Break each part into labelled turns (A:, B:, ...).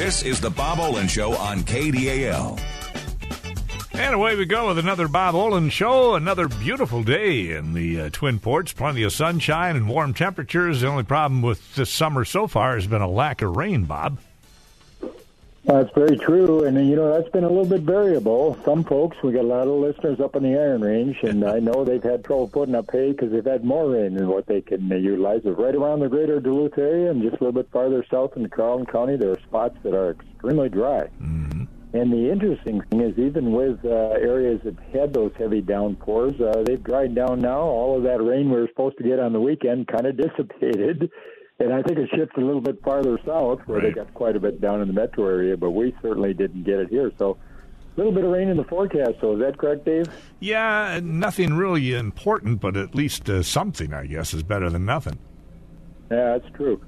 A: This is the Bob Olen Show on KDAL.
B: And away we go with another Bob Olen show. Another beautiful day in the uh, Twin Ports. Plenty of sunshine and warm temperatures. The only problem with this summer so far has been a lack of rain, Bob.
C: That's very true, and you know that's been a little bit variable. Some folks, we got a lot of listeners up in the Iron Range, and I know they've had trouble putting up hay because they've had more rain than what they can utilize. But right around the greater Duluth area and just a little bit farther south in Carleton County, there are spots that are extremely dry.
B: Mm-hmm.
C: And the interesting thing is, even with uh, areas that had those heavy downpours, uh, they've dried down now. All of that rain we were supposed to get on the weekend kind of dissipated. And I think it shifts a little bit farther south where
B: Right.
C: they got quite a bit down in the metro area, but we certainly didn't get it here. So a little bit of rain in the forecast. So is that correct, Dave?
B: Yeah, nothing really important, but at least uh, something, I guess, is better than nothing.
C: Yeah, that's true.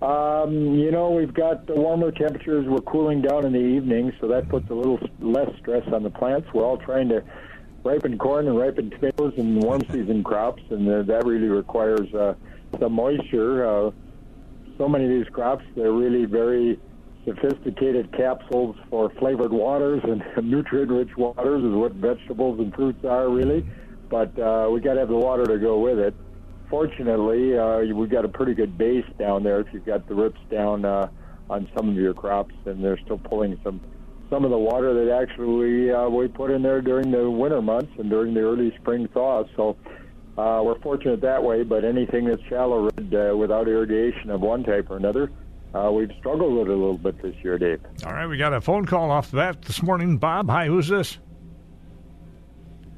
C: Um, you know, we've got the warmer temperatures. We're cooling down in the evening, so that puts a little less stress on the plants. We're all trying to ripen corn and ripen tomatoes and warm season crops, and uh, that really requires uh, some moisture. Uh, so many of these crops, they're really very sophisticated capsules for flavored waters and nutrient-rich waters is what vegetables and fruits are really. But uh, we got to have the water to go with it. Fortunately, uh, we've got a pretty good base down there. If you've got the rips down uh, on some of your crops, and they're still pulling some some of the water that actually uh, we put in there during the winter months and during the early spring thaws. So uh, we're fortunate that way. But anything that's shallow red uh, without irrigation of one type or another, uh, we've struggled with it a little bit this year, Dave.
B: All right, we got a phone call off the bat this morning. Bob, hi, who's this?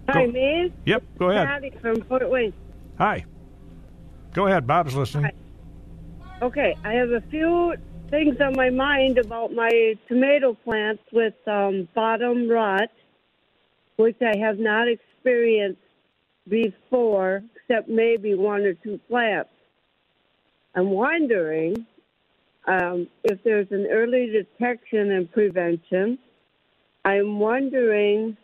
D: Hi,
B: Go-
D: me.
B: Yep, go ahead.
D: Patty from Port Wing.
B: Hi. Go ahead, Bob's listening.
D: Hi. Okay, I have a few things on my mind about my tomato plants with um, bottom rot, which I have not experienced before, except maybe one or two plants. I'm wondering um, if there's an early detection and prevention. I'm wondering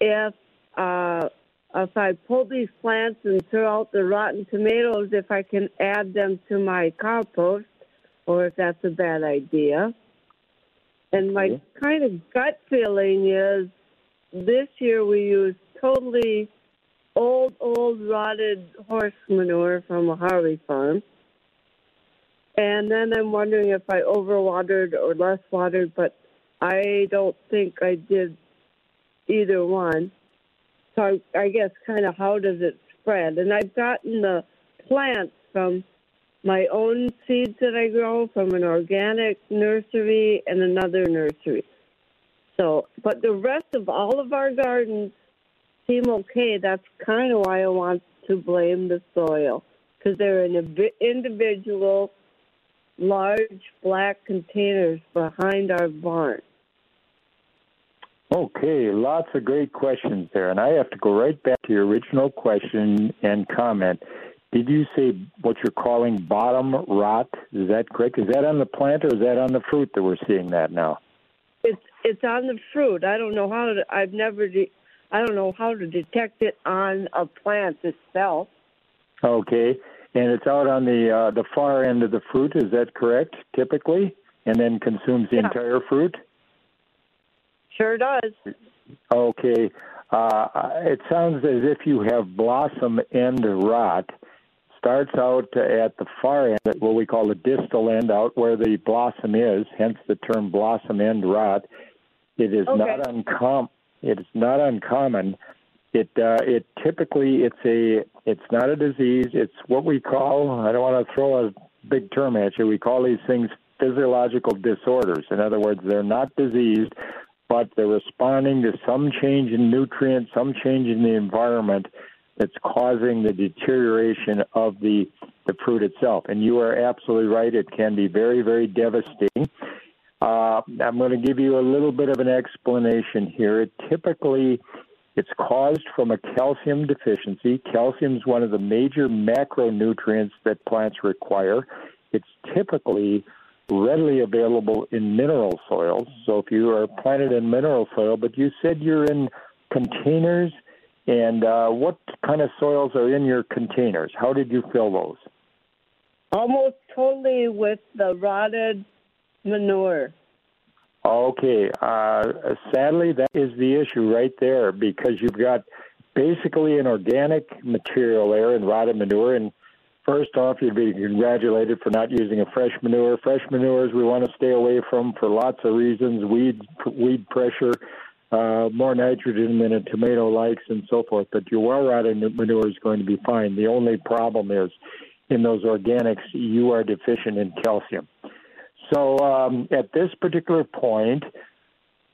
D: if uh, if I pull these plants and throw out the rotten tomatoes, if I can add them to my compost, or if that's a bad idea. And my kind of gut feeling is this year we used totally old, old rotted horse manure from a Harvey farm. And then I'm wondering if I overwatered or less watered, but I don't think I did either one. So I, I guess kind of how does it spread? And I've gotten the plants from my own seeds that I grow from an organic nursery and another nursery. So, but the rest of all of our gardens seem okay. That's kind of why I want to blame the soil because they're in individual, large black containers behind our barn.
C: Okay, lots of great questions there. And I have to go right back to your original question and comment. Did you say what you're calling bottom rot? Is that correct? Is that on the plant or is that on the fruit that we're seeing that now?
D: It's it's on the fruit. I don't know how to. I've never. De- I don't know how to detect it on a plant itself.
C: Okay, and it's out on the uh, the far end of the fruit. Is that correct? Typically, and then consumes the
D: Yeah.
C: entire fruit.
D: Sure does.
C: Okay, uh, it sounds as if you have blossom end rot. Starts out at the far end, at what we call the distal end, out where the blossom is. Hence the term blossom end rot. It is
D: Okay.
C: not uncommon. It is not uncommon. It uh, it typically it's a it's not a disease. It's what we call. I don't want to throw a big term at you. We call these things physiological disorders. In other words, they're not diseased, but they're responding to some change in nutrients, some change in the environment that's causing the deterioration of the the fruit itself. And you are absolutely right; it can be very, very devastating. Uh, I'm going to give you a little bit of an explanation here. It typically it's caused from a calcium deficiency. Calcium is one of the major macronutrients that plants require. It's typically readily available in mineral soils. So if you are planted in mineral soil, but you said you're in containers, and uh, what kind of soils are in your containers? How did you fill those?
D: Almost totally with the rotted manure.
C: Okay. Uh, sadly, that is the issue right there because you've got basically an organic material there in rotted manure. And first off, you'd be congratulated for not using a fresh manure. Fresh manures we want to stay away from for lots of reasons: weed, weed pressure, uh, more nitrogen than a tomato likes, and so forth. But your well rotted manure is going to be fine. The only problem is in those organics, you are deficient in calcium. So um, at this particular point,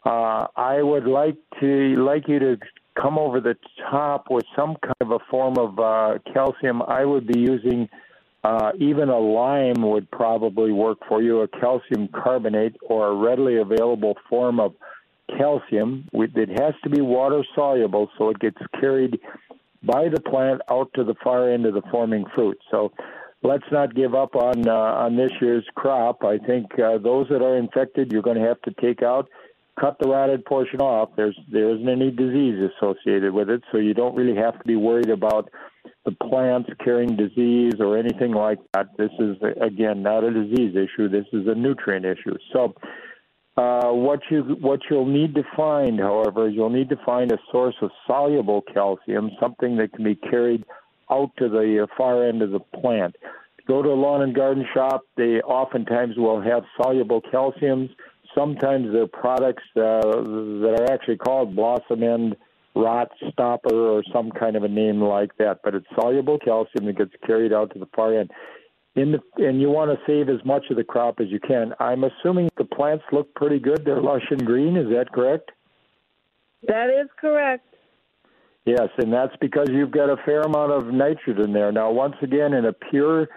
C: uh, I would like to like you to come over the top with some kind of a form of uh, calcium. I would be using uh, even a lime would probably work for you, a calcium carbonate or a readily available form of calcium. It has to be water soluble, so it gets carried by the plant out to the far end of the forming fruit. So let's not give up on uh, on this year's crop. I think uh, those that are infected, you're going to have to take out, cut the rotted portion off. There's there isn't any disease associated with it, so you don't really have to be worried about the plants carrying disease or anything like that. This is again not a disease issue. This is a nutrient issue. So. Uh, what you what you'll need to find, however, is you'll need to find a source of soluble calcium, something that can be carried out to the uh, far end of the plant. Go to a lawn and garden shop. They oftentimes will have soluble calciums. Sometimes they're products uh, that are actually called blossom end rot stopper or some kind of a name like that. But it's soluble calcium that gets carried out to the far end. In the, and you want to save as much of the crop as you can. I'm assuming the plants look pretty good. They're lush and green. Is that correct?
D: That is correct.
C: Yes, and that's because you've got a fair amount of nitrogen there. Now, once again, in a pure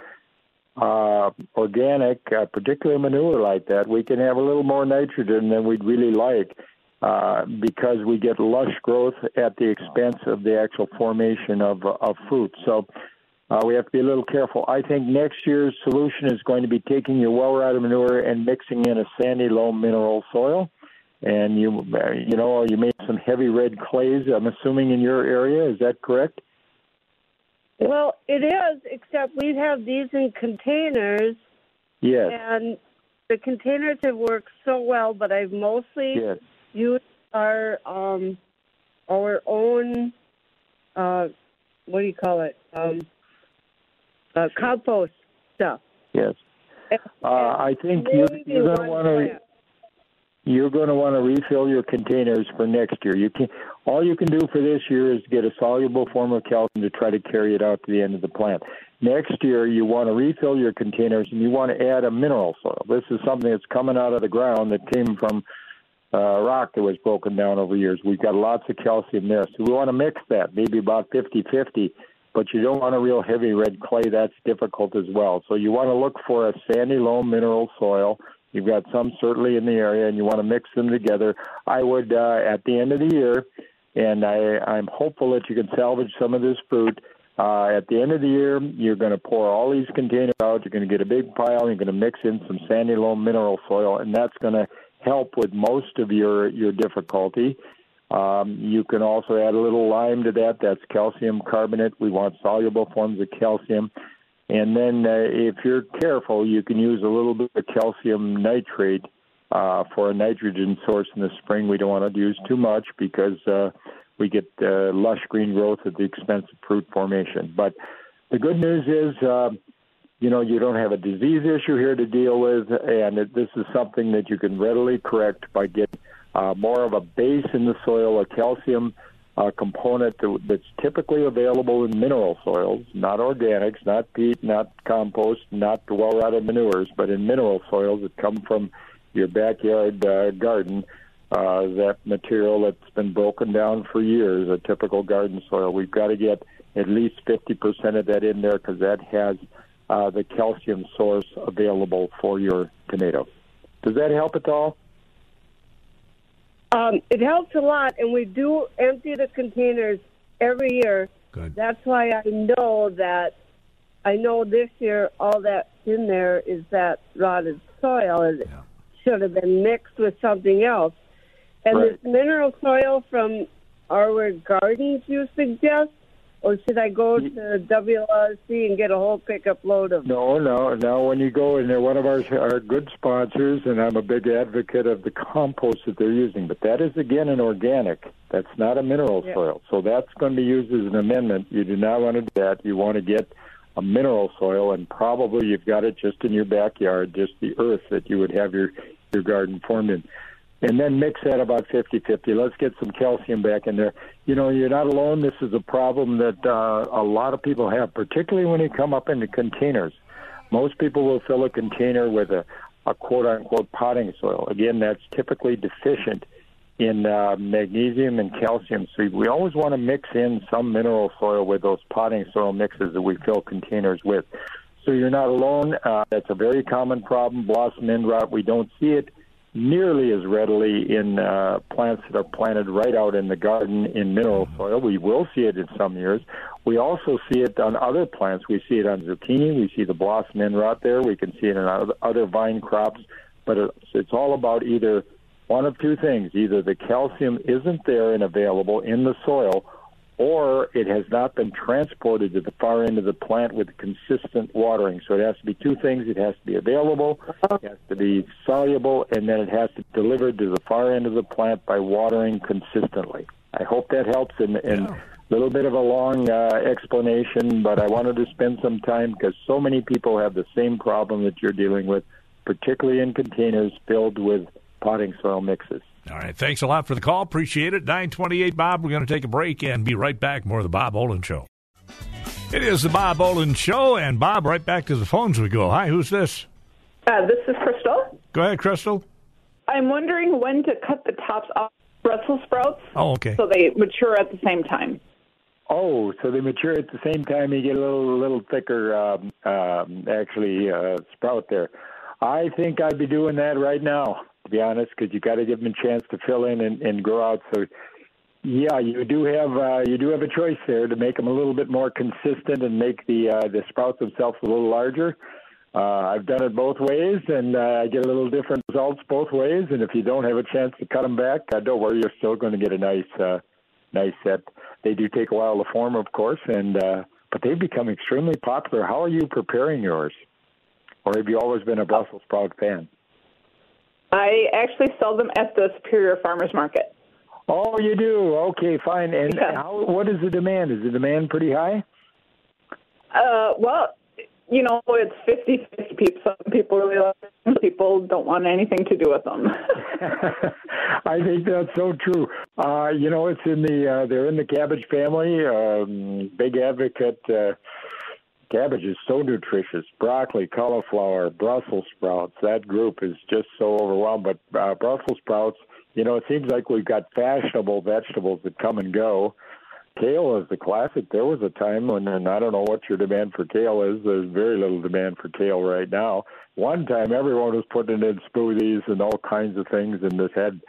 C: uh, organic, uh, manure like that, we can have a little more nitrogen than we'd really like uh, because we get lush growth at the expense of the actual formation of, of fruit. So uh, we have to be a little careful. I think next year's solution is going to be taking your well-rotted manure and mixing in a sandy loam mineral soil and you you know you made some heavy red clays. I'm assuming in your area. Is that correct?
D: Well, it is, except we have these in containers.
C: Yes.
D: And the containers have worked so well, but I've mostly
C: yes.
D: used our um, our own uh, what do you call it? Um, uh, compost stuff.
C: Yes. Uh, I think you, you're going to want to you're going to want to refill your containers for next year. You can all you can do for this year is get a soluble form of calcium to try to carry it out to the end of the plant. Next year, you want to refill your containers and you want to add a mineral soil. This is something that's coming out of the ground that came from uh, rock that was broken down over years. We've got lots of calcium there, so we want to mix that, maybe about 50-50. But you don't want a real heavy red clay. That's difficult as well. So you want to look for a sandy loam mineral soil You've got some certainly in the area, and you want to mix them together. I would, uh, at the end of the year, and I, I'm hopeful that you can salvage some of this fruit. Uh, at the end of the year, you're going to pour all these containers out. You're going to get a big pile. You're going to mix in some sandy loam mineral soil, and that's going to help with most of your your difficulty. Um, you can also add a little lime to that. That's calcium carbonate. We want soluble forms of calcium. And then, uh, if you're careful, you can use a little bit of calcium nitrate uh, for a nitrogen source in the spring. We don't want to use too much because uh, we get uh, lush green growth at the expense of fruit formation. But the good news is, uh, you know, you don't have a disease issue here to deal with, and it, this is something that you can readily correct by getting uh, more of a base in the soil, a calcium uh, component that, that's typically available in mineral soils, not organics, not peat, not compost, not well rotted manures, but in mineral soils that come from your backyard uh, garden. Uh, that material that's been broken down for years, a typical garden soil. We've got to get at least 50% of that in there because that has uh, the calcium source available for your tomato. Does that help at all?
D: Um, it helps a lot, and we do empty the containers every year.
B: Good.
D: That's why I know that I know this year all that's in there is that rotted soil. It
B: Yeah.
D: should have been mixed with something else. And
C: Right.
D: this mineral soil from our gardens you suggest, or should I go mm. to WLRC and get a whole pickup load of?
C: No, no, no. When you go in, they're one of our our good sponsors, and I'm a big advocate of the compost that they're using. But that is again an organic. That's not a mineral
D: Yeah.
C: soil, so that's going to be used as an amendment. You do not want to do that. You want to get a mineral soil, and probably you've got it just in your backyard, just the earth that you would have your your garden formed in. And then mix that about 50 50. Let's get some calcium back in there. You know, you're not alone. This is a problem that uh, a lot of people have, particularly when you come up into containers. Most people will fill a container with a, a quote unquote potting soil. Again, that's typically deficient in uh, magnesium and calcium. So we always want to mix in some mineral soil with those potting soil mixes that we fill containers with. So you're not alone. Uh, that's a very common problem. Blossom end rot. We don't see it nearly as readily in uh, plants that are planted right out in the garden in mineral soil. We will see it in some years. We also see it on other plants. We see it on zucchini. We see the blossom end rot there. We can see it in other- vine crops. But it's, it's all about either one of two things: either the calcium isn't there and available in the soil, or it has not been transported to the far end of the plant with consistent watering. So it has to be two things. It has to be available, it has to be soluble, and then it has to be delivered to the far end of the plant by watering consistently. I hope that helps in, in a little bit of a long uh, explanation, but I wanted to spend some time because so many people have the same problem that you're dealing with, particularly in containers filled with potting soil mixes.
B: All right. Thanks a lot for the call. Appreciate it. 928 Bob. We're going to take a break and be right back. More of the Bob Olen Show. It is the Bob Olen Show. And Bob, right back to the phones we go. Hi, who's this?
E: Uh, this is Crystal.
B: Go ahead, Crystal.
E: I'm wondering when to cut the tops off Brussels sprouts
B: Oh, okay.
E: so they mature at the same time.
C: Oh, so they mature at the same time. You get a little, little thicker, um, um, actually, uh, sprout there. I think I'd be doing that right now, to be honest, because you got to give them a chance to fill in and, and grow out. So, yeah, you do have uh, you do have a choice there to make them a little bit more consistent and make the uh, the sprouts themselves a little larger. Uh, I've done it both ways, and uh, I get a little different results both ways. And if you don't have a chance to cut them back, uh, don't worry, you're still going to get a nice, uh, nice set. They do take a while to form, of course, and but they've become extremely popular. How are you preparing yours, or have you always been a Brussels sprout fan?
E: I actually sell them at the Superior Farmers Market.
C: Oh, you do. Okay, fine. And
E: Yeah.
C: how? What is the demand? Is the demand pretty high?
E: Uh, well, you know, it's 50 50 people. Some people really like them, some people don't want anything to do with them.
C: I think that's so true. Uh, you know, it's in the uh, they're in the cabbage family. Um, big advocate. Uh, cabbage is so nutritious. Broccoli, cauliflower, Brussels sprouts. That group is just so overwhelmed. But uh, Brussels sprouts. You know, it seems like we've got fashionable vegetables that come and go. Kale is the classic. There was a time when, and I don't know what your demand for kale is. There's very little demand for kale right now. One time, everyone was putting it in smoothies and all kinds of things, and this had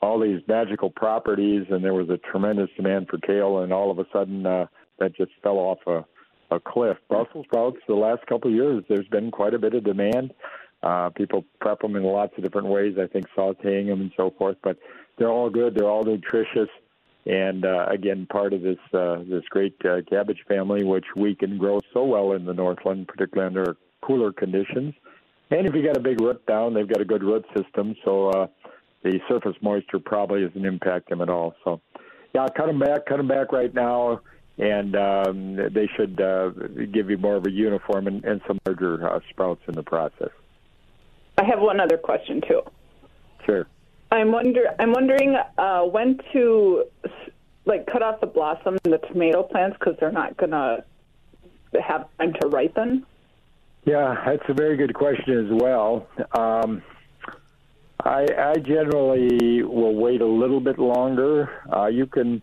C: all these magical properties, and there was a tremendous demand for kale, and all of a sudden, uh, that just fell off a, a cliff. Brussels sprouts, the last couple of years, there's been quite a bit of demand. Uh, people prep them in lots of different ways. I think sautéing them and so forth, but they're all good. They're all nutritious and uh, again part of this uh, this great uh, cabbage family, which we can grow so well in the Northland, particularly under cooler conditions. And if you got a big root down, they've got a good root system, so uh, the surface moisture probably doesn't impact them at all. So, yeah, cut them back, cut them back right now, and um, they should uh, give you more of a uniform and, and some larger uh, sprouts in the process.
E: I have one other question, too.
C: Sure.
E: I'm wonder I'm wondering uh, when to like cut off the blossom in the tomato plants because they're not gonna have time to ripen.
C: Yeah, that's a very good question as well. Um, I, I generally will wait a little bit longer. Uh, you can,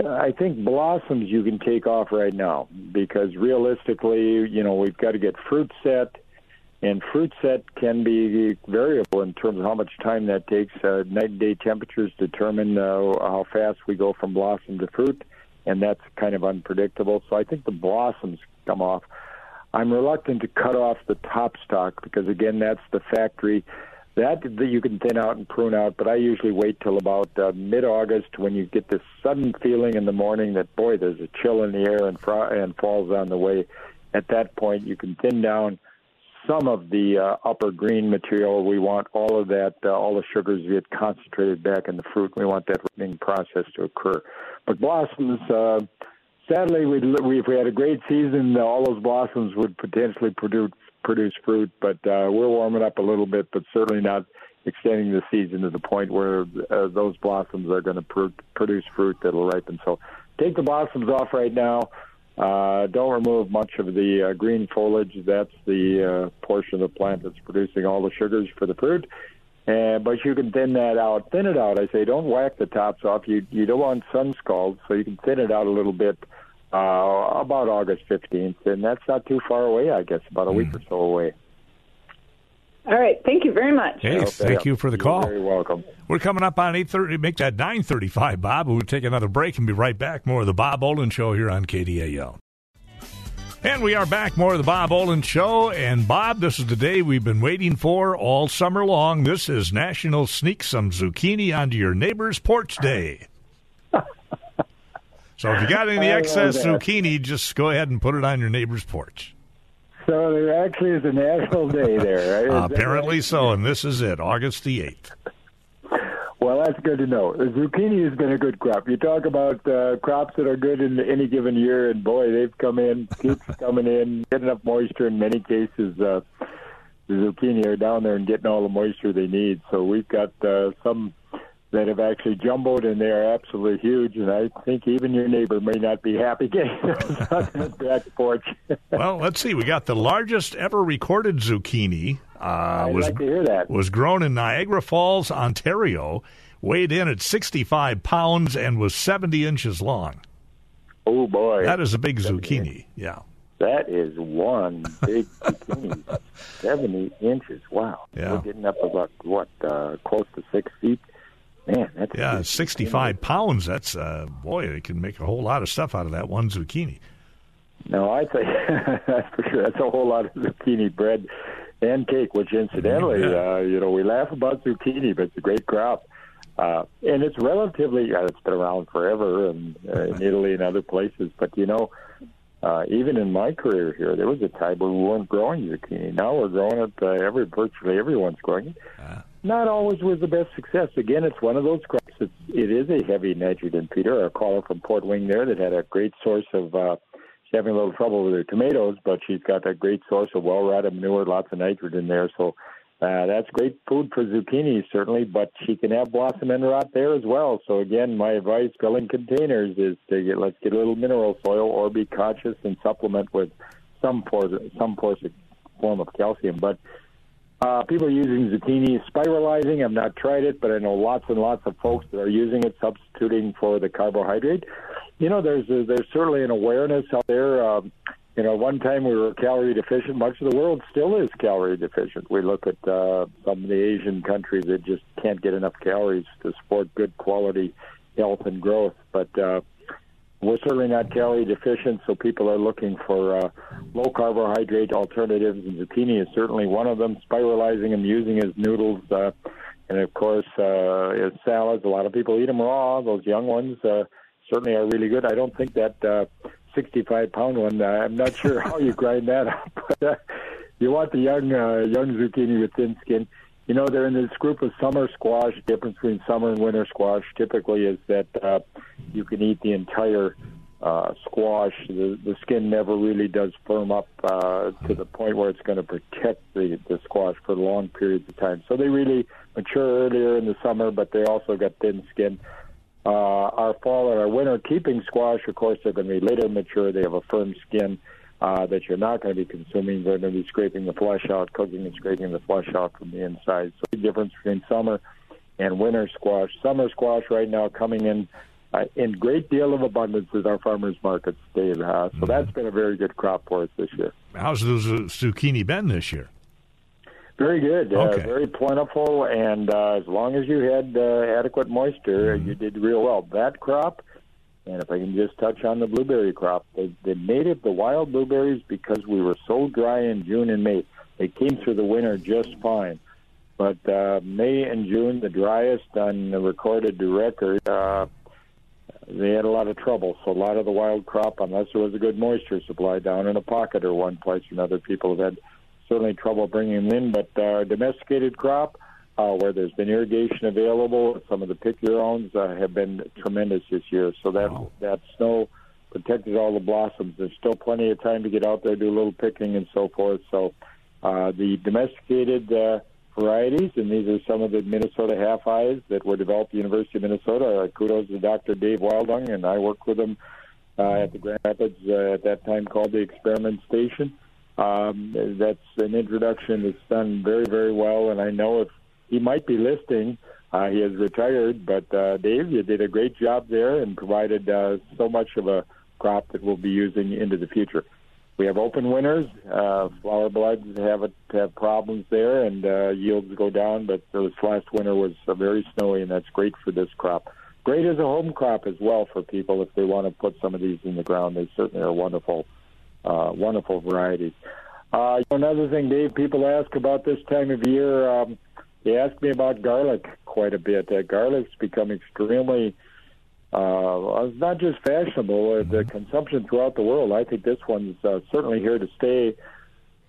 C: I think blossoms you can take off right now because realistically, you know, we've got to get fruit set, and fruit set can be variable in terms of how much time that takes. Uh, night and day temperatures determine uh, how fast we go from blossom to fruit, and that's kind of unpredictable. So I think the blossoms come off. I'm reluctant to cut off the top stock because again, that's the factory that you can thin out and prune out, but I usually wait till about uh, mid-August when you get this sudden feeling in the morning that boy, there's a chill in the air and fr- and falls on the way. At that point, you can thin down some of the uh, upper green material. We want all of that, uh, all the sugars to get concentrated back in the fruit. We want that ripening process to occur. But blossoms, uh, sadly, we we if we had a great season, all those blossoms would potentially produce produce fruit. But uh, we're warming up a little bit, but certainly not extending the season to the point where uh, those blossoms are going to pr- produce fruit that'll ripen. So take the blossoms off right now. Uh, don't remove much of the uh, green foliage. That's the uh, portion of the plant that's producing all the sugars for the fruit. Uh, but you can thin that out. Thin it out. I say don't whack the tops off. You you don't want sun scald, so you can thin it out a little bit. Uh, about August 15th, and that's not too far away. I guess about a mm. week or so away.
E: All right. Thank you very much.
B: Hey, thank you for the
C: You're
B: call.
C: very welcome.
B: We're coming up on 8.30. Make that 9.35, Bob. We'll take another break and be right back. More of the Bob Olen Show here on KDAL. And we are back. More of the Bob Olen Show. And Bob, this is the day we've been waiting for all summer long. This is National Sneak Some Zucchini Onto Your Neighbor's Porch Day. So if you got any excess zucchini, just go ahead and put it on your neighbor's porch.
C: So there actually is a national day there, right?
B: Apparently right? so, and this is it, August the 8th.
C: Well, that's good to know. The zucchini has been a good crop. You talk about uh, crops that are good in any given year, and boy, they've come in, keeps coming in, get enough moisture. In many cases, uh, the zucchini are down there and getting all the moisture they need. So we've got uh, some that have actually jumbled and they are absolutely huge. And I think even your neighbor may not be happy getting those back porch.
B: well, let's see. We got the largest ever recorded zucchini.
C: Uh, I'd was, like to hear that.
B: Was grown in Niagara Falls, Ontario. Weighed in at 65 pounds and was 70 inches long.
C: Oh boy,
B: that is a big zucchini. Yeah.
C: That is one big zucchini, seventy inches. Wow,
B: yeah.
C: we're getting up about what, uh, close to six feet. Man, that's
B: yeah, sixty-five pounds. That's uh, boy, they can make a whole lot of stuff out of that one zucchini.
C: No, I think that's for sure. That's a whole lot of zucchini bread and cake. Which, incidentally, yeah. uh, you know, we laugh about zucchini, but it's a great crop. Uh, and it's relatively, uh, it's been around forever and uh, in Italy and other places. But you know, uh, even in my career here, there was a time where we weren't growing zucchini. Now we're growing it. Uh, every virtually everyone's growing it. Uh, not always with the best success. Again, it's one of those crops. It's, it is a heavy nitrogen feeder. A caller from Port Wing there that had a great source of. Uh, she's having a little trouble with her tomatoes, but she's got a great source of well-rotted manure, lots of nitrogen there. So uh, that's great food for zucchini, certainly. But she can have blossom end rot there as well. So again, my advice: filling containers is to get let's get a little mineral soil, or be cautious and supplement with some form some form of calcium. But uh, people are using zucchini spiralizing. I've not tried it, but I know lots and lots of folks that are using it, substituting for the carbohydrate. You know, there's a, there's certainly an awareness out there. Um, you know, one time we were calorie deficient. Much of the world still is calorie deficient. We look at uh, some of the Asian countries that just can't get enough calories to support good quality health and growth. But uh, we're certainly not calorie deficient, so people are looking for uh, low carbohydrate alternatives, and zucchini is certainly one of them. Spiralizing them, using as noodles, uh, and of course, uh, as salads. A lot of people eat them raw. Those young ones uh, certainly are really good. I don't think that uh, 65 pound one. Uh, I'm not sure how you grind that up, but uh, you want the young uh, young zucchini with thin skin. You know, they're in this group of summer squash. The difference between summer and winter squash typically is that uh, you can eat the entire uh, squash. The, the skin never really does firm up uh, to the point where it's going to protect the, the squash for long periods of time. So they really mature earlier in the summer, but they also got thin skin. Uh, our fall and our winter keeping squash, of course, they're going to be later mature. They have a firm skin that you're not going to be consuming. They're going to be scraping the flesh out, cooking and scraping the flesh out from the inside. So the difference between summer and winter squash. Summer squash right now coming in uh, in great deal of abundance at our farmers markets, Dave. Uh, so mm-hmm. that's been a very good crop for us this year.
B: How's the zucchini been this year?
C: Very good, uh,
B: okay.
C: uh, very plentiful, and uh, as long as you had uh, adequate moisture, mm-hmm. you did real well. That crop and if I can just touch on the blueberry crop, the, the native, the wild blueberries, because we were so dry in June and May, they came through the winter just fine. But uh, May and June, the driest on the recorded record, uh, they had a lot of trouble. So a lot of the wild crop, unless there was a good moisture supply down in a pocket or one place or another, people have had certainly trouble bringing them in. But uh, domesticated crop, uh, where there's been irrigation available, some of the pick your owns uh, have been tremendous this year. So that
B: Wow.
C: that snow protected all the blossoms. There's still plenty of time to get out there, do a little picking and so forth. So uh, the domesticated uh, varieties, and these are some of the Minnesota half-highs that were developed at the University of Minnesota. Uh, kudos to Dr. Dave Wildung, and I worked with him uh, at the Grand Rapids uh, at that time called the Experiment Station. Um, that's an introduction that's done very, very well, and I know if he might be listing. Uh, he has retired, but uh, Dave, you did a great job there and provided uh, so much of a crop that we'll be using into the future. We have open winters. Uh, flower buds have a, have problems there, and uh, yields go down. But this last winter was uh, very snowy, and that's great for this crop. Great as a home crop as well for people if they want to put some of these in the ground. They certainly are wonderful, uh, wonderful varieties. Uh, another thing, Dave, people ask about this time of year. Um, they ask me about garlic quite a bit. Uh, garlic's become extremely uh, not just fashionable, uh, the consumption throughout the world. I think this one's uh, certainly here to stay.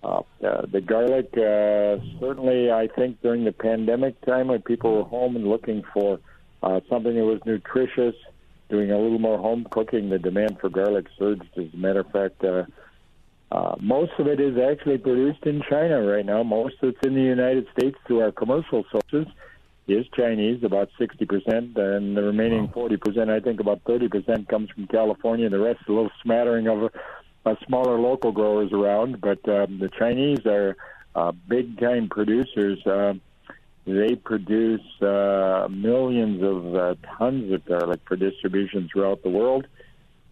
C: Uh, uh, the garlic, uh, certainly, I think during the pandemic time when people were home and looking for uh, something that was nutritious, doing a little more home cooking, the demand for garlic surged. As a matter of fact, uh, uh, most of it is actually produced in China right now. Most of it's in the United States through our commercial sources is Chinese, about 60%, and the remaining 40%, I think about 30%, comes from California. The rest, a little smattering of uh, smaller local growers around. But um, the Chinese are uh, big time producers. Uh, they produce uh, millions of uh, tons of garlic for distribution throughout the world.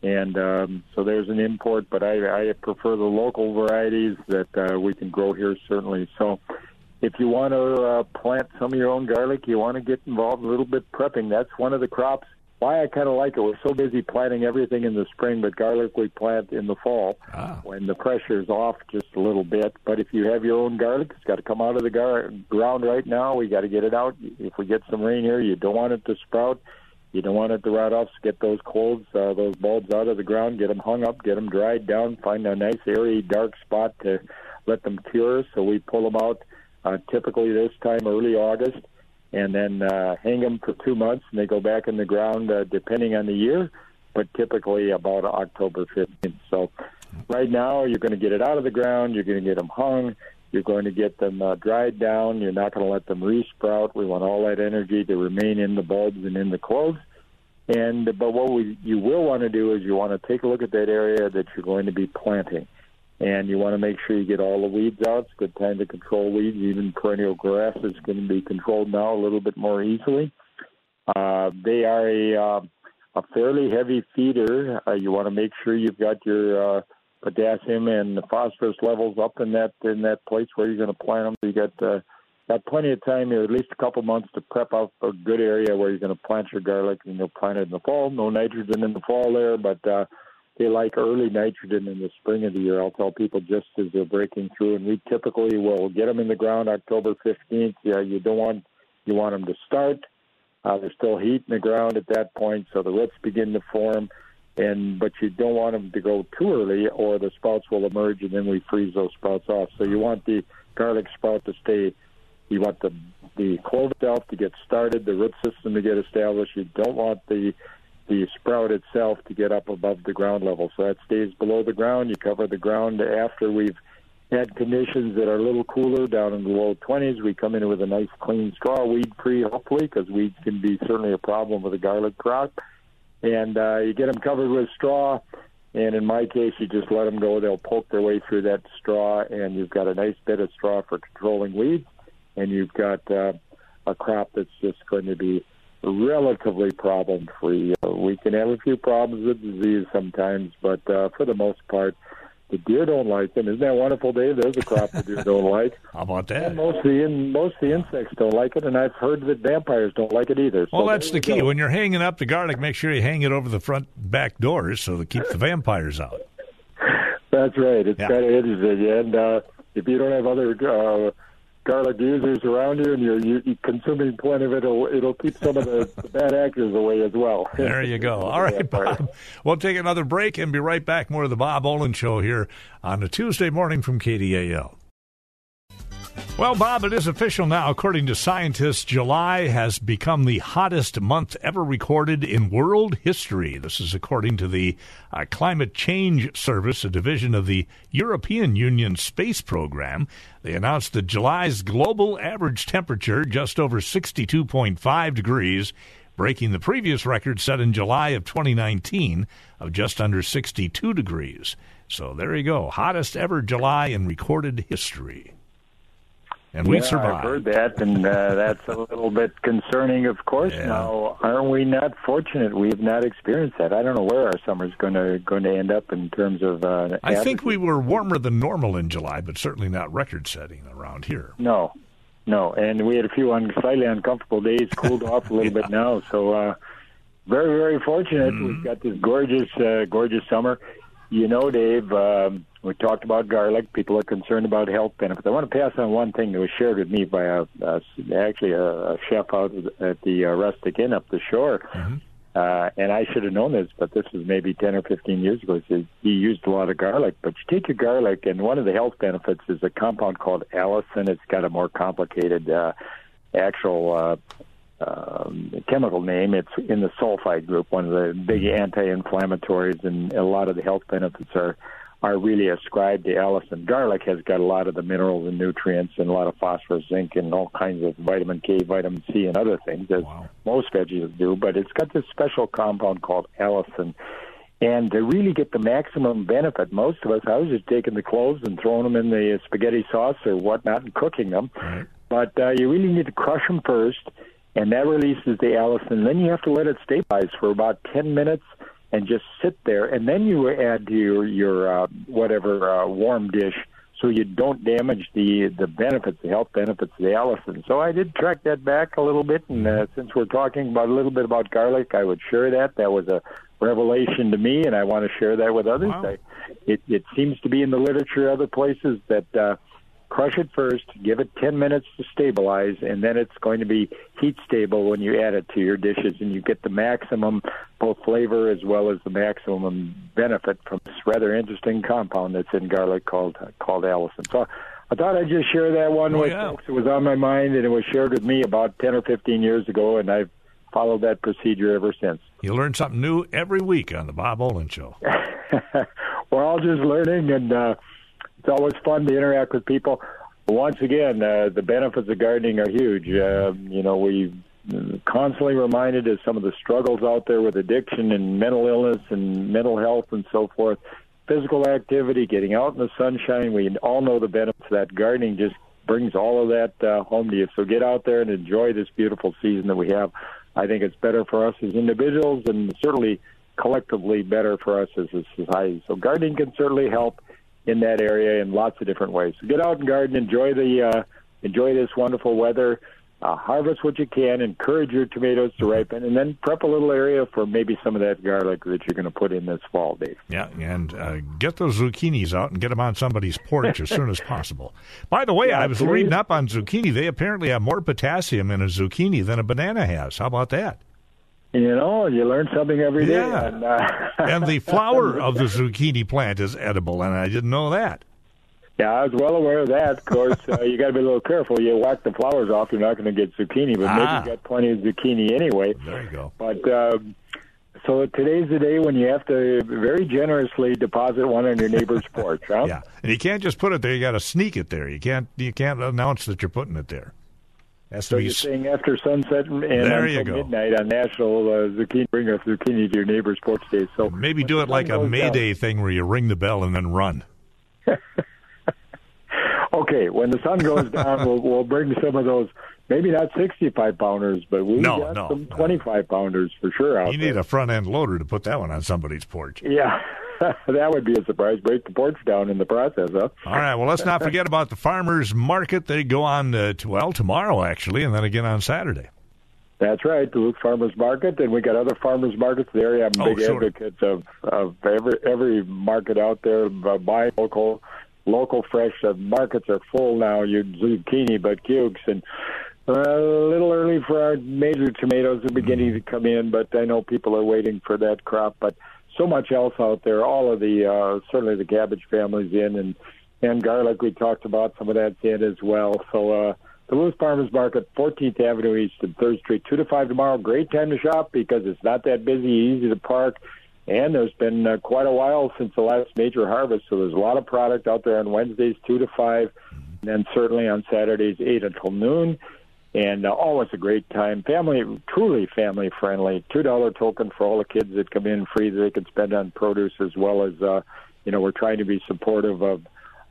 C: And um, so there's an import, but I, I prefer the local varieties that uh, we can grow here, certainly. So if you want to uh, plant some of your own garlic, you want to get involved a little bit prepping. That's one of the crops. Why I kind of like it. We're so busy planting everything in the spring, but garlic we plant in the fall
B: Ah.
C: when the pressure's off just a little bit. But if you have your own garlic, it's got to come out of the gar- ground right now. We got to get it out. If we get some rain here, you don't want it to sprout. You don't want it to rot off. So get those cloves, uh, those bulbs out of the ground, get them hung up, get them dried down, find a nice airy, dark spot to let them cure. So we pull them out uh, typically this time early August, and then uh, hang them for two months, and they go back in the ground uh, depending on the year, but typically about October 15th. So right now you're going to get it out of the ground, you're going to get them hung, you're going to get them uh, dried down, you're not going to let them resprout. We want all that energy to remain in the bulbs and in the cloves. And but what we you will want to do is you want to take a look at that area that you're going to be planting and you want to make sure you get all the weeds out. It's a good time to control weeds. Even perennial grasses can be controlled now a little bit more easily. Uh, they are a, uh, a fairly heavy feeder. Uh, you want to make sure you've got your uh, potassium and the phosphorus levels up in that in that place where you're going to plant them. You got uh, got plenty of time at least a couple months, to prep out a good area where you're going to plant your garlic, and you'll plant it in the fall. No nitrogen in the fall there, but uh, they like early nitrogen in the spring of the year. I'll tell people just as they're breaking through, and we typically will get them in the ground October 15th. Yeah, you don't want you want them to start. Uh, there's still heat in the ground at that point, so the roots begin to form. And but you don't want them to go too early, or the sprouts will emerge, and then we freeze those sprouts off. So you want the garlic sprout to stay. You want the the clove itself to get started, the root system to get established. You don't want the the sprout itself to get up above the ground level. So that stays below the ground. You cover the ground after we've had conditions that are a little cooler down in the low 20s. We come in with a nice clean straw, weed free, hopefully, because weeds can be certainly a problem with a garlic crop. And uh, you get them covered with straw. And in my case, you just let them go. They'll poke their way through that straw, and you've got a nice bit of straw for controlling weeds. And you've got uh, a crop that's just going to be relatively problem free. Uh, we can have a few problems with disease sometimes, but uh, for the most part, the deer don't like them. Isn't that wonderful, Dave? There's a crop the deer don't like.
B: How about
C: And
B: that?
C: most of the in, most of the insects don't like it, and I've heard that vampires don't like it either.
B: Well,
C: So
B: that's the key.
C: go.
B: When you're hanging up the garlic, make sure you hang it over the front back doors so to keep the vampires out.
C: That's right. It's
B: Yeah.
C: kind of interesting. And uh, if you don't have other uh, garlic users around you, and you're, you're consuming plenty of it. It'll, it'll keep some of the, the bad actors away as well.
B: There you go. All right, Bob. We'll take another break and be right back. More of the Bob Olen Show here on a Tuesday morning from KDAL. Well, Bob, it is official now. According to scientists, July has become the hottest month ever recorded in world history. This is according to the uh, Climate Change Service, a division of the European Union Space Program. They announced that July's global average temperature just over 62.5 degrees, breaking the previous record set in July of 2019 of just under 62 degrees. So there you go. Hottest ever July in recorded history and we survived.
C: I've heard that, and uh, that's a little bit concerning, of course.
B: Yeah.
C: Now, aren't we not fortunate? We've not experienced that. I don't know where our summer's going to going to end up in terms of. Uh,
B: I think we were warmer than normal in July, but certainly not record-setting around here.
C: No, no, and we had a few un- slightly uncomfortable days. Cooled off a little
B: Yeah.
C: bit now, so uh, very, very fortunate.
B: Mm-hmm.
C: We've got this gorgeous, uh, gorgeous summer. You know, Dave. Um, we talked about garlic. People are concerned about health benefits. I want to pass on one thing that was shared with me by a, a actually a, a chef out at the uh, Rustic Inn up the shore.
B: Mm-hmm.
C: Uh, and I should have known this, but this was maybe 10 or 15 years ago. He said he used a lot of garlic, but you take your garlic, and one of the health benefits is a compound called allicin. It's got a more complicated uh, actual uh, um, chemical name. It's in the sulfide group, one of the big anti-inflammatories, and a lot of the health benefits are are really ascribed to allicin. Garlic has got a lot of the minerals and nutrients and a lot of phosphorus, zinc, and all kinds of vitamin K, vitamin C, and other things, as
B: Wow.
C: most veggies do. But it's got this special compound called allicin. And to really get the maximum benefit, most of us, I was just taking the cloves and throwing them in the spaghetti sauce or whatnot and cooking them.
B: Right.
C: But uh, you really need to crush them first, and that releases the allicin. Then you have to let it stabilize for about 10 minutes and just sit there. And then you add to your, your uh, whatever uh, warm dish so you don't damage the, the benefits, the health benefits of the allicin. So I did track that back a little bit, and uh, since we're talking about a little bit about garlic, I would share that. That was a revelation to me, and I want to share that with others.
B: Wow.
C: I, it, it seems to be in the literature other places that uh, crush it first, give it 10 minutes to stabilize, and then it's going to be heat stable when you add it to your dishes, and you get the maximum both flavor as well as the maximum benefit from this rather interesting compound that's in garlic called called allicin. So I thought I'd just share that one with
B: yeah.
C: folks. It was on my mind, and it was shared with me about 10 or 15 years ago, and I've followed that procedure ever since.
B: You learn something new every week on the Bob Olen Show.
C: We're all just learning, and uh, it's always fun to interact with people. Once again, uh, the benefits of gardening are huge. Uh, you know, we constantly reminded of some of the struggles out there with addiction and mental illness and mental health and so forth. Physical activity, getting out in the sunshine. We all know the benefits of that. Gardening just brings all of that uh, home to you. So get out there and enjoy this beautiful season that we have. I think it's better for us as individuals and certainly collectively better for us as a society. So gardening can certainly help in that area in lots of different ways. So get out and garden, enjoy the uh, enjoy this wonderful weather, uh, harvest what you can, encourage your tomatoes to ripen, and then prep a little area for maybe some of that garlic that you're going to put in this fall, Dave.
B: Yeah, and uh, get those zucchinis out and get them on somebody's porch as soon as possible. By the way,
C: Yeah,
B: I was
C: please.
B: reading up on zucchini. They apparently have more potassium in a zucchini than a banana has. How about that?
C: You know, you learn something every day.
B: Yeah.
C: And, uh,
B: And the flower of the zucchini plant is edible, and I didn't know that.
C: Yeah, I was well aware of that. Of course, uh, you got to be a little careful. You whack the flowers off, you're not going to get zucchini, but
B: Ah.
C: maybe you got plenty of zucchini anyway.
B: There you go.
C: But um, so today's the day when you have to very generously deposit one on your neighbor's porch, huh?
B: Yeah, and you can't just put it there. You got to sneak it there. You can't. You can't announce that you're putting it there.
C: So you're
B: s-
C: saying after sunset and
B: There
C: until midnight on National uh, Zucchini, bring a zucchini to your neighbor's porch day. So
B: Maybe do it like a
C: goes down-
B: Mayday thing where you ring the bell and then run.
C: Okay, when the sun goes down, we'll, we'll bring some of those. Maybe not 65 pounders, but we
B: No,
C: got
B: no,
C: some
B: no.
C: 25 pounders for sure out
B: You
C: there.
B: need a front end loader to put that one on somebody's porch.
C: Yeah, that would be a surprise. Break the porch down in the process, huh?
B: All right. Well, let's not forget about the farmers market. They go on uh, to well tomorrow actually, and then again on Saturday.
C: That's right, Duluth Farmers Market, and we got other farmers markets in the area. I'm
B: Oh,
C: big
B: sure.
C: advocate of of every every market out there, uh, buy local, local fresh. The markets are full now. You zucchini, but cukes and uh, a little early for our major tomatoes are beginning to come in, but I know people are waiting for that crop. But so much else out there. All of the uh, certainly the cabbage families in, and and garlic we talked about some of that's in as well. So uh, Duluth Farmers Market, 14th Avenue East and Third Street, two to five tomorrow. Great time to shop because it's not that busy, easy to park. And there's been uh, quite a while since the last major harvest, so there's a lot of product out there on Wednesdays, 2 to 5, and then certainly on Saturdays, 8 until noon and uh, always a great time. Family, truly family friendly. Two dollar token for all the kids that come in free that they can spend on produce as well as uh, you know we're trying to be supportive of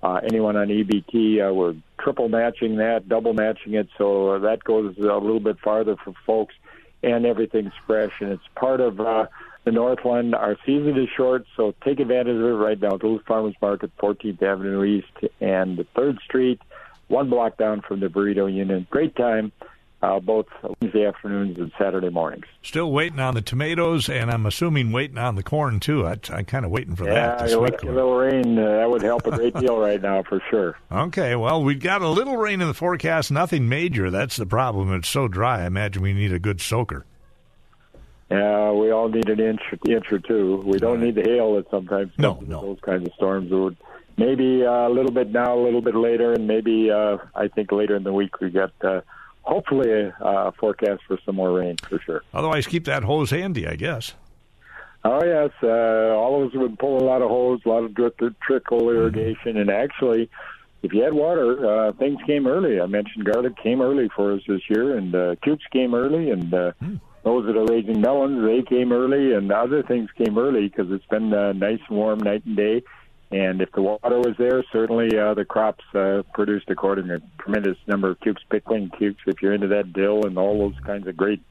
C: uh, anyone on EBT. Uh, we're triple matching that, double matching it, so that goes a little bit farther for folks. And everything's fresh, and it's part of uh, the Northland. Our season is short, so take advantage of it right now. Duluth Farmers Market, 14th Avenue East and Third Street one block down from the Burrito Union. Great time. Uh, both Wednesday afternoons and Saturday mornings.
B: Still waiting on the tomatoes, and I'm assuming waiting on the corn too. I, am kind of waiting for
C: yeah,
B: that.
C: Yeah, a little rain uh, that would help a great deal right now for sure.
B: Okay, well we've got a little rain in the forecast, nothing major. That's the problem. It's so dry. I imagine we need a good soaker.
C: Yeah, we all need an inch, inch or two. We don't need the hail that sometimes
B: no, no.
C: those kinds of storms would maybe uh, a little bit now, a little bit later, and maybe uh, I think later in the week we get uh, hopefully a, a forecast for some more rain for sure.
B: Otherwise, keep that hose handy, I guess.
C: Oh yes, uh, all of us would pull a lot of hose, a lot of drip, trickle mm-hmm. irrigation, mm-hmm. and actually, if you had water, uh, things came early. I mentioned garlic came early for us this year, and uh, cukes came early, and uh, mm. those that are raising melons, they came early, and other things came early because it's been uh, nice and warm night and day. And if the water was there, certainly uh, the crops uh, produced according to a tremendous number of cukes, pickling cukes. If you're into that dill and all those kinds of great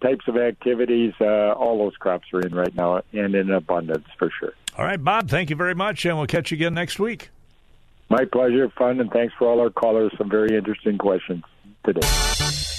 C: types of activities, uh, all those crops are in right now and in abundance for sure.
B: All right, Bob, thank you very much, and we'll catch you again next week.
C: My pleasure, fun, and thanks for all our callers. Some very interesting questions today.